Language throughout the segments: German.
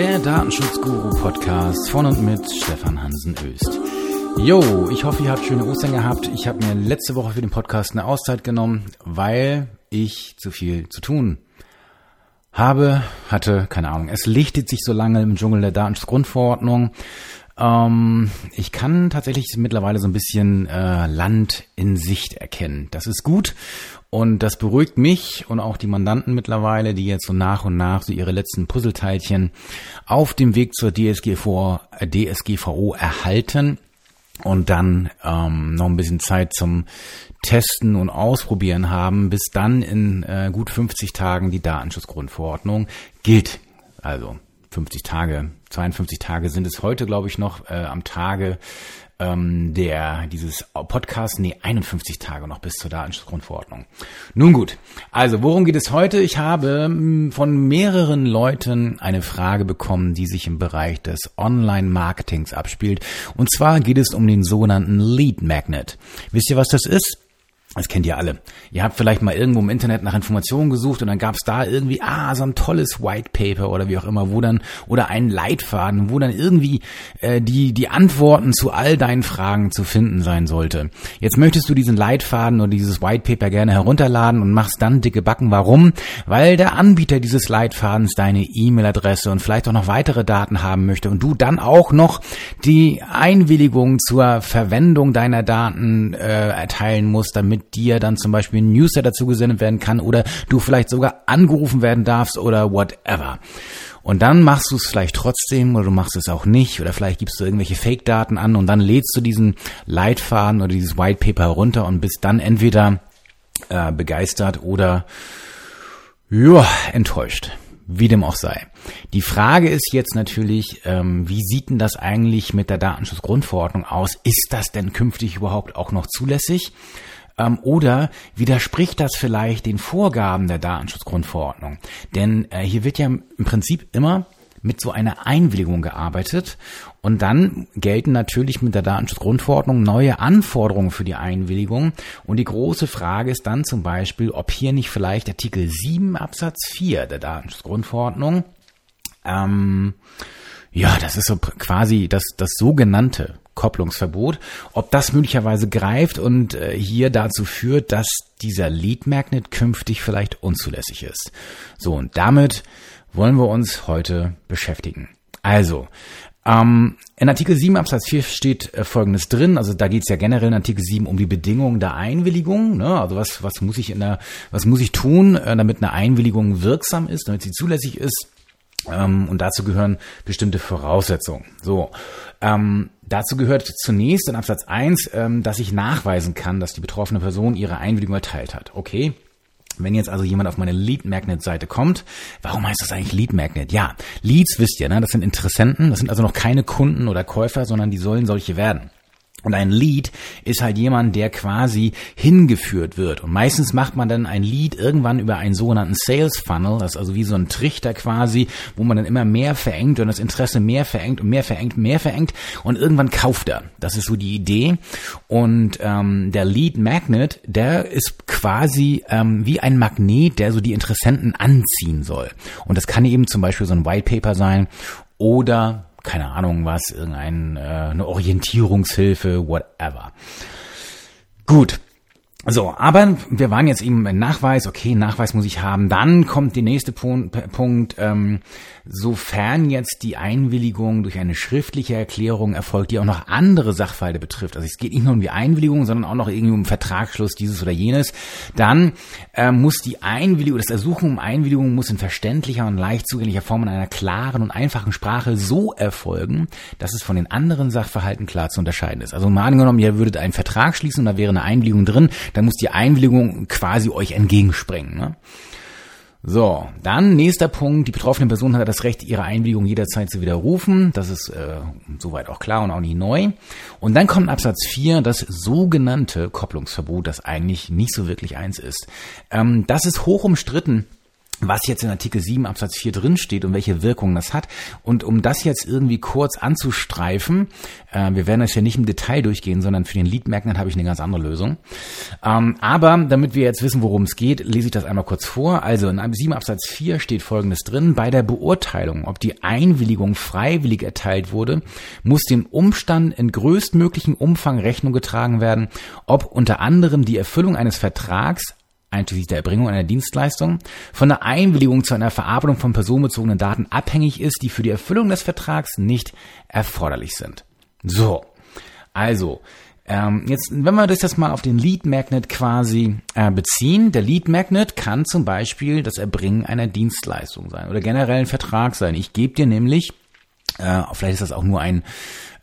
der Datenschutzguru-Podcast von und mit Stefan Hansen Öst. Jo, ich hoffe, ihr habt schöne Ostern gehabt. Ich habe mir letzte Woche für den Podcast eine Auszeit genommen, weil ich zu viel zu tun habe, hatte, keine Ahnung. Es lichtet sich so lange im Dschungel der Datenschutzgrundverordnung. Ähm, ich kann tatsächlich mittlerweile so ein bisschen äh, Land in Sicht erkennen. Das ist gut und das beruhigt mich und auch die Mandanten mittlerweile, die jetzt so nach und nach so ihre letzten Puzzleteilchen auf dem Weg zur DSGVO, äh, DSGVO erhalten und dann ähm, noch ein bisschen Zeit zum Testen und Ausprobieren haben, bis dann in äh, gut 50 Tagen die Datenschutzgrundverordnung gilt. Also 50 Tage, 52 Tage sind es heute, glaube ich, noch äh, am Tage ähm, der dieses Podcast, nee, 51 Tage noch bis zur Datenschutzgrundverordnung. Nun gut, also worum geht es heute? Ich habe hm, von mehreren Leuten eine Frage bekommen, die sich im Bereich des Online-Marketings abspielt. Und zwar geht es um den sogenannten Lead Magnet. Wisst ihr, was das ist? Das kennt ihr alle. Ihr habt vielleicht mal irgendwo im Internet nach Informationen gesucht und dann gab es da irgendwie, ah, so ein tolles White Paper oder wie auch immer, wo dann, oder einen Leitfaden, wo dann irgendwie äh, die, die Antworten zu all deinen Fragen zu finden sein sollte. Jetzt möchtest du diesen Leitfaden oder dieses White Paper gerne herunterladen und machst dann dicke Backen. Warum? Weil der Anbieter dieses Leitfadens deine E-Mail-Adresse und vielleicht auch noch weitere Daten haben möchte und du dann auch noch die Einwilligung zur Verwendung deiner Daten äh, erteilen musst, damit mit dir dann zum Beispiel ein Newsletter zugesendet werden kann oder du vielleicht sogar angerufen werden darfst oder whatever. Und dann machst du es vielleicht trotzdem oder du machst es auch nicht oder vielleicht gibst du irgendwelche Fake-Daten an und dann lädst du diesen Leitfaden oder dieses White Paper runter und bist dann entweder äh, begeistert oder ja, enttäuscht. Wie dem auch sei. Die Frage ist jetzt natürlich, ähm, wie sieht denn das eigentlich mit der Datenschutzgrundverordnung aus? Ist das denn künftig überhaupt auch noch zulässig? Ähm, oder widerspricht das vielleicht den Vorgaben der Datenschutzgrundverordnung? Denn äh, hier wird ja im Prinzip immer mit so einer Einwilligung gearbeitet und dann gelten natürlich mit der Datenschutzgrundverordnung neue Anforderungen für die Einwilligung und die große Frage ist dann zum Beispiel, ob hier nicht vielleicht Artikel 7 Absatz 4 der Datenschutzgrundverordnung ähm, ja, das ist so quasi das, das sogenannte Kopplungsverbot, ob das möglicherweise greift und äh, hier dazu führt, dass dieser Lead Magnet künftig vielleicht unzulässig ist. So, und damit wollen wir uns heute beschäftigen. Also, ähm, in Artikel 7 Absatz 4 steht äh, Folgendes drin, also da geht es ja generell in Artikel 7 um die Bedingungen der Einwilligung, ne? also was, was muss ich in der, was muss ich tun, äh, damit eine Einwilligung wirksam ist, damit sie zulässig ist. Ähm, und dazu gehören bestimmte Voraussetzungen. So, ähm, dazu gehört zunächst in Absatz 1, ähm, dass ich nachweisen kann, dass die betroffene Person ihre Einwilligung erteilt hat. Okay, wenn jetzt also jemand auf meine Lead Magnet Seite kommt, warum heißt das eigentlich Lead Magnet? Ja, Leads wisst ihr, ne? das sind Interessenten, das sind also noch keine Kunden oder Käufer, sondern die sollen solche werden. Und ein Lead ist halt jemand, der quasi hingeführt wird. Und meistens macht man dann ein Lead irgendwann über einen sogenannten Sales Funnel. Das ist also wie so ein Trichter quasi, wo man dann immer mehr verengt und das Interesse mehr verengt und mehr verengt, mehr verengt. Und irgendwann kauft er. Das ist so die Idee. Und ähm, der Lead Magnet, der ist quasi ähm, wie ein Magnet, der so die Interessenten anziehen soll. Und das kann eben zum Beispiel so ein White Paper sein oder keine Ahnung was, irgendeine äh, eine Orientierungshilfe, whatever. Gut, so, aber wir waren jetzt eben im Nachweis, okay, Nachweis muss ich haben. Dann kommt der nächste Punkt, ähm, sofern jetzt die Einwilligung durch eine schriftliche Erklärung erfolgt, die auch noch andere Sachverhalte betrifft. Also es geht nicht nur um die Einwilligung, sondern auch noch irgendwie um Vertragsschluss, dieses oder jenes. Dann ähm, muss die Einwilligung, das Ersuchen um Einwilligung muss in verständlicher und leicht zugänglicher Form in einer klaren und einfachen Sprache so erfolgen, dass es von den anderen Sachverhalten klar zu unterscheiden ist. Also mal angenommen, ihr würdet einen Vertrag schließen und da wäre eine Einwilligung drin, dann muss die Einwilligung quasi euch entgegenspringen. Ne? So, dann nächster Punkt. Die betroffene Person hat das Recht, ihre Einwilligung jederzeit zu widerrufen. Das ist äh, soweit auch klar und auch nicht neu. Und dann kommt Absatz 4, das sogenannte Kopplungsverbot, das eigentlich nicht so wirklich eins ist. Ähm, das ist hoch umstritten was jetzt in Artikel 7 Absatz 4 drin steht und welche Wirkung das hat. Und um das jetzt irgendwie kurz anzustreifen, äh, wir werden das ja nicht im Detail durchgehen, sondern für den Lead Magnet habe ich eine ganz andere Lösung. Ähm, aber damit wir jetzt wissen, worum es geht, lese ich das einmal kurz vor. Also in 7 Absatz 4 steht Folgendes drin. Bei der Beurteilung, ob die Einwilligung freiwillig erteilt wurde, muss dem Umstand in größtmöglichen Umfang Rechnung getragen werden, ob unter anderem die Erfüllung eines Vertrags einschließlich der Erbringung einer Dienstleistung, von der Einwilligung zu einer Verarbeitung von personenbezogenen Daten abhängig ist, die für die Erfüllung des Vertrags nicht erforderlich sind. So, also, ähm, jetzt, wenn wir das jetzt mal auf den Lead Magnet quasi äh, beziehen, der Lead Magnet kann zum Beispiel das Erbringen einer Dienstleistung sein oder generell ein Vertrag sein. Ich gebe dir nämlich, äh, vielleicht ist das auch nur ein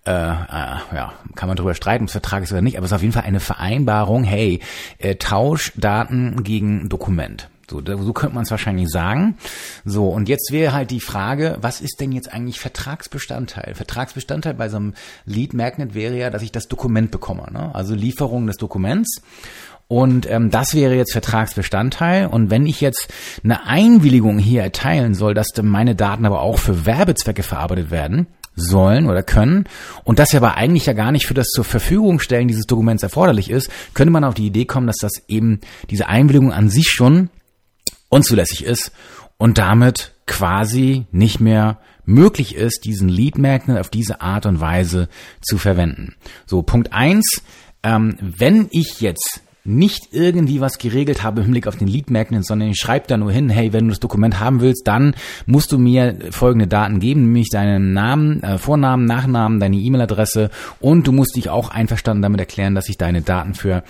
äh, äh, ja, kann man darüber streiten, ob es Vertrag ist oder nicht, aber es ist auf jeden Fall eine Vereinbarung, hey, äh, Tausch Daten gegen Dokument. So, so könnte man es wahrscheinlich sagen. So, und jetzt wäre halt die Frage, was ist denn jetzt eigentlich Vertragsbestandteil? Vertragsbestandteil bei so einem Lead Magnet wäre ja, dass ich das Dokument bekomme, ne? also Lieferung des Dokuments. Und ähm, das wäre jetzt Vertragsbestandteil. Und wenn ich jetzt eine Einwilligung hier erteilen soll, dass meine Daten aber auch für Werbezwecke verarbeitet werden, sollen oder können und das aber eigentlich ja gar nicht für das zur Verfügung stellen dieses Dokuments erforderlich ist, könnte man auf die Idee kommen, dass das eben diese Einwilligung an sich schon unzulässig ist und damit quasi nicht mehr möglich ist, diesen Lead Magnet auf diese Art und Weise zu verwenden. So, Punkt eins: ähm, wenn ich jetzt nicht irgendwie was geregelt habe im Hinblick auf den Lead Magnet, sondern ich schreibe da nur hin, hey, wenn du das Dokument haben willst, dann musst du mir folgende Daten geben, nämlich deinen Namen, äh, Vornamen, Nachnamen, deine E-Mail-Adresse und du musst dich auch einverstanden damit erklären, dass ich deine Daten für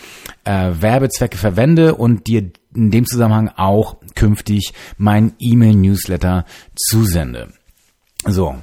äh, Werbezwecke verwende und dir in dem Zusammenhang auch künftig mein E-Mail-Newsletter zusende. So,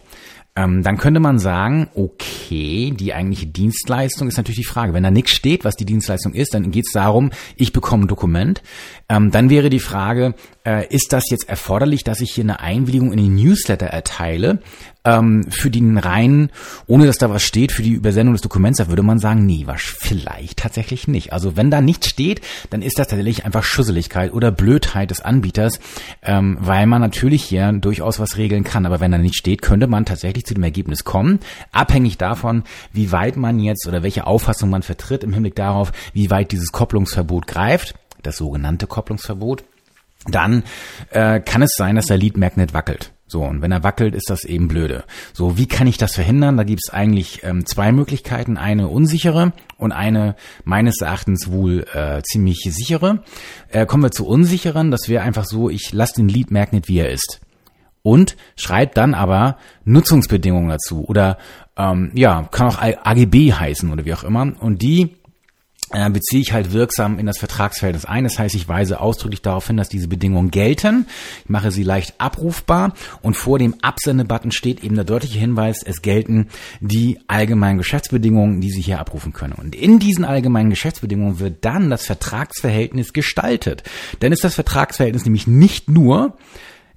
ähm, dann könnte man sagen, okay, die eigentliche Dienstleistung ist natürlich die Frage. Wenn da nichts steht, was die Dienstleistung ist, dann geht es darum, ich bekomme ein Dokument. Ähm, dann wäre die Frage, äh, ist das jetzt erforderlich, dass ich hier eine Einwilligung in den Newsletter erteile? Ähm, für den reinen, ohne dass da was steht, für die Übersendung des Dokuments, da würde man sagen, nee, was vielleicht tatsächlich nicht. Also wenn da nichts steht, dann ist das tatsächlich einfach Schusseligkeit oder Blödheit des Anbieters, ähm, weil man natürlich hier durchaus was regeln kann. Aber wenn da nichts steht, könnte man tatsächlich zu dem Ergebnis kommen, abhängig davon, wie weit man jetzt oder welche Auffassung man vertritt im Hinblick darauf, wie weit dieses Kopplungsverbot greift, das sogenannte Kopplungsverbot dann äh, kann es sein, dass der Lead Magnet wackelt. So, und wenn er wackelt, ist das eben blöde. So, wie kann ich das verhindern? Da gibt es eigentlich ähm, zwei Möglichkeiten. Eine unsichere und eine meines Erachtens wohl äh, ziemlich sichere. Äh, kommen wir zu unsicheren. Das wäre einfach so, ich lasse den Lead Magnet, wie er ist. Und schreibt dann aber Nutzungsbedingungen dazu. Oder ähm, ja, kann auch AGB heißen oder wie auch immer. Und die beziehe ich halt wirksam in das Vertragsverhältnis ein. Das heißt, ich weise ausdrücklich darauf hin, dass diese Bedingungen gelten. Ich mache sie leicht abrufbar und vor dem Absendebutton steht eben der deutliche Hinweis, es gelten die allgemeinen Geschäftsbedingungen, die Sie hier abrufen können. Und in diesen allgemeinen Geschäftsbedingungen wird dann das Vertragsverhältnis gestaltet. Denn ist das Vertragsverhältnis nämlich nicht nur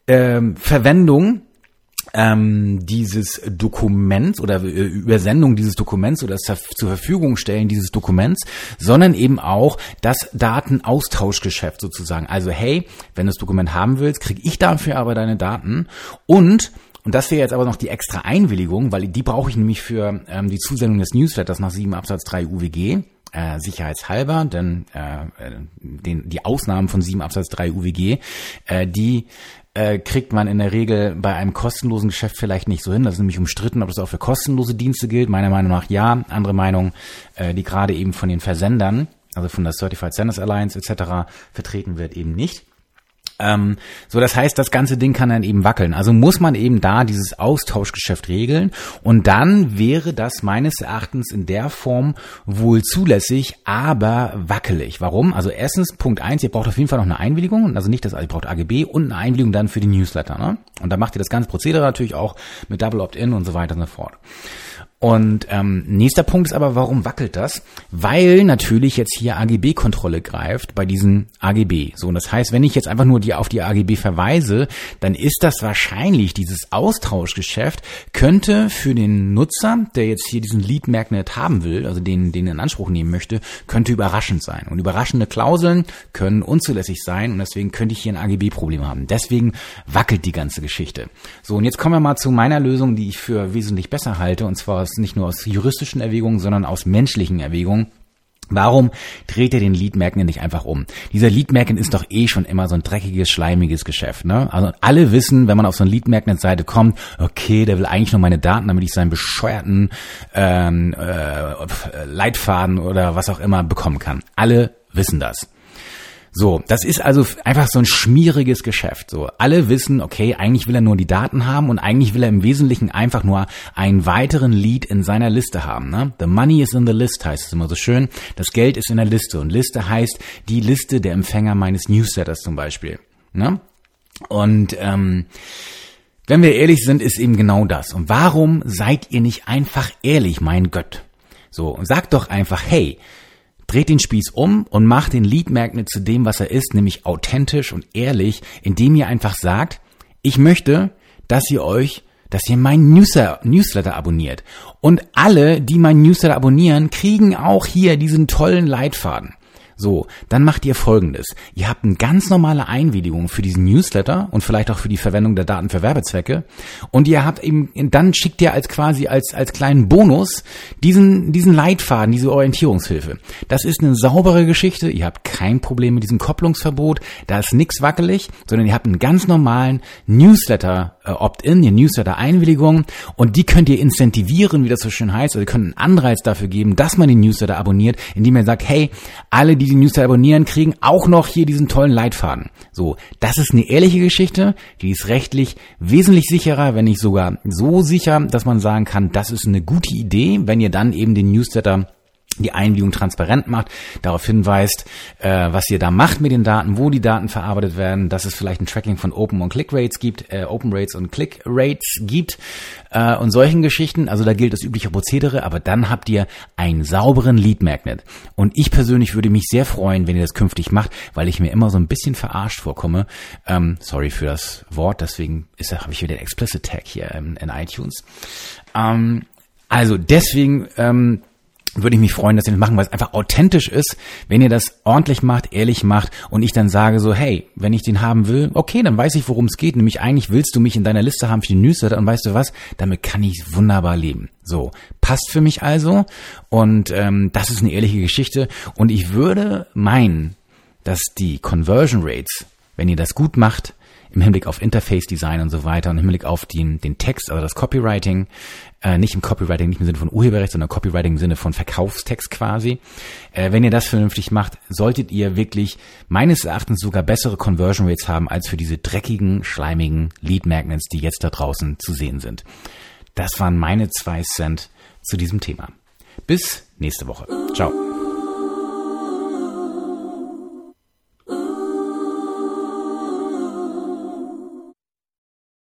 ähm, Verwendung ähm, dieses Dokuments oder äh, Übersendung dieses Dokuments oder das zur Verfügung stellen dieses Dokuments, sondern eben auch das Datenaustauschgeschäft sozusagen. Also hey, wenn du das Dokument haben willst, kriege ich dafür aber deine Daten und und das wäre jetzt aber noch die extra Einwilligung, weil die brauche ich nämlich für ähm, die Zusendung des Newsletters nach 7 Absatz 3 UWG. Äh, sicherheitshalber, denn äh, äh, den, die Ausnahmen von 7 Absatz 3 UWG, äh, die äh, kriegt man in der Regel bei einem kostenlosen Geschäft vielleicht nicht so hin. Das ist nämlich umstritten, ob das auch für kostenlose Dienste gilt. Meiner Meinung nach ja. Andere Meinung, äh, die gerade eben von den Versendern, also von der Certified Senders Alliance etc. vertreten wird, eben nicht. Ähm, so, das heißt, das ganze Ding kann dann eben wackeln. Also muss man eben da dieses Austauschgeschäft regeln und dann wäre das meines Erachtens in der Form wohl zulässig, aber wackelig. Warum? Also erstens, Punkt eins, ihr braucht auf jeden Fall noch eine Einwilligung, also nicht das, ihr braucht AGB und eine Einwilligung dann für die Newsletter. Ne? Und da macht ihr das ganze Prozedere natürlich auch mit Double Opt-in und so weiter und so fort. Und ähm, nächster Punkt ist aber, warum wackelt das? Weil natürlich jetzt hier AGB-Kontrolle greift bei diesen AGB. So, und das heißt, wenn ich jetzt einfach nur die auf die AGB verweise, dann ist das wahrscheinlich dieses Austauschgeschäft könnte für den Nutzer, der jetzt hier diesen Lead Magnet haben will, also den, den in Anspruch nehmen möchte, könnte überraschend sein. Und überraschende Klauseln können unzulässig sein und deswegen könnte ich hier ein AGB-Problem haben. Deswegen wackelt die ganze Geschichte. So, und jetzt kommen wir mal zu meiner Lösung, die ich für wesentlich besser halte, und zwar aus, nicht nur aus juristischen Erwägungen, sondern aus menschlichen Erwägungen. Warum dreht er den Lead Magnet nicht einfach um? Dieser Lead Magnet ist doch eh schon immer so ein dreckiges, schleimiges Geschäft, ne? Also alle wissen, wenn man auf so eine Lead Magnet Seite kommt, okay, der will eigentlich nur meine Daten, damit ich seinen bescheuerten ähm, äh, Leitfaden oder was auch immer bekommen kann. Alle wissen das. So, das ist also einfach so ein schmieriges Geschäft. So, alle wissen, okay, eigentlich will er nur die Daten haben und eigentlich will er im Wesentlichen einfach nur einen weiteren Lead in seiner Liste haben. Ne? The money is in the list heißt es immer so schön. Das Geld ist in der Liste und Liste heißt die Liste der Empfänger meines Newsletters zum Beispiel. Ne? Und ähm, wenn wir ehrlich sind, ist eben genau das. Und warum seid ihr nicht einfach ehrlich, mein Gott? So, sagt doch einfach, hey, dreht den Spieß um und macht den Lead Magnet zu dem, was er ist, nämlich authentisch und ehrlich, indem ihr einfach sagt, ich möchte, dass ihr euch dass ihr meinen Newsletter abonniert. Und alle, die meinen Newsletter abonnieren, kriegen auch hier diesen tollen Leitfaden. So, dann macht ihr folgendes. Ihr habt eine ganz normale Einwilligung für diesen Newsletter und vielleicht auch für die Verwendung der Daten für Werbezwecke. Und ihr habt eben, dann schickt ihr als quasi als, als kleinen Bonus diesen, diesen Leitfaden, diese Orientierungshilfe. Das ist eine saubere Geschichte. Ihr habt kein Problem mit diesem Kopplungsverbot. Da ist nichts wackelig, sondern ihr habt einen ganz normalen Newsletter Opt-in, ihr Newsletter-Einwilligung und die könnt ihr incentivieren, wie das so schön heißt. Also ihr könnt einen Anreiz dafür geben, dass man den Newsletter abonniert, indem ihr sagt, hey, alle, die die Newsletter abonnieren, kriegen auch noch hier diesen tollen Leitfaden. So, das ist eine ehrliche Geschichte, die ist rechtlich wesentlich sicherer, wenn nicht sogar so sicher, dass man sagen kann, das ist eine gute Idee, wenn ihr dann eben den Newsletter die Einwilligung transparent macht, darauf hinweist, äh, was ihr da macht mit den Daten, wo die Daten verarbeitet werden, dass es vielleicht ein Tracking von Open und Click Rates gibt, äh, Open Rates und Click Rates gibt äh, und solchen Geschichten. Also da gilt das übliche Prozedere, aber dann habt ihr einen sauberen Lead Magnet. Und ich persönlich würde mich sehr freuen, wenn ihr das künftig macht, weil ich mir immer so ein bisschen verarscht vorkomme. Ähm, sorry für das Wort, deswegen ist habe ich wieder den Explicit Tag hier in, in iTunes. Ähm, also deswegen ähm, würde ich mich freuen, dass ihr das machen, weil es einfach authentisch ist, wenn ihr das ordentlich macht, ehrlich macht und ich dann sage so, hey, wenn ich den haben will, okay, dann weiß ich, worum es geht. Nämlich eigentlich willst du mich in deiner Liste haben für die Newsletter und weißt du was, damit kann ich wunderbar leben. So, passt für mich also und ähm, das ist eine ehrliche Geschichte und ich würde meinen, dass die Conversion Rates, wenn ihr das gut macht, im Hinblick auf Interface Design und so weiter und im Hinblick auf den, den Text, also das Copywriting, äh, nicht im Copywriting, nicht im Sinne von Urheberrecht, sondern Copywriting im Sinne von Verkaufstext quasi. Äh, wenn ihr das vernünftig macht, solltet ihr wirklich meines Erachtens sogar bessere Conversion Rates haben als für diese dreckigen, schleimigen Lead Magnets, die jetzt da draußen zu sehen sind. Das waren meine zwei Cent zu diesem Thema. Bis nächste Woche. Ciao.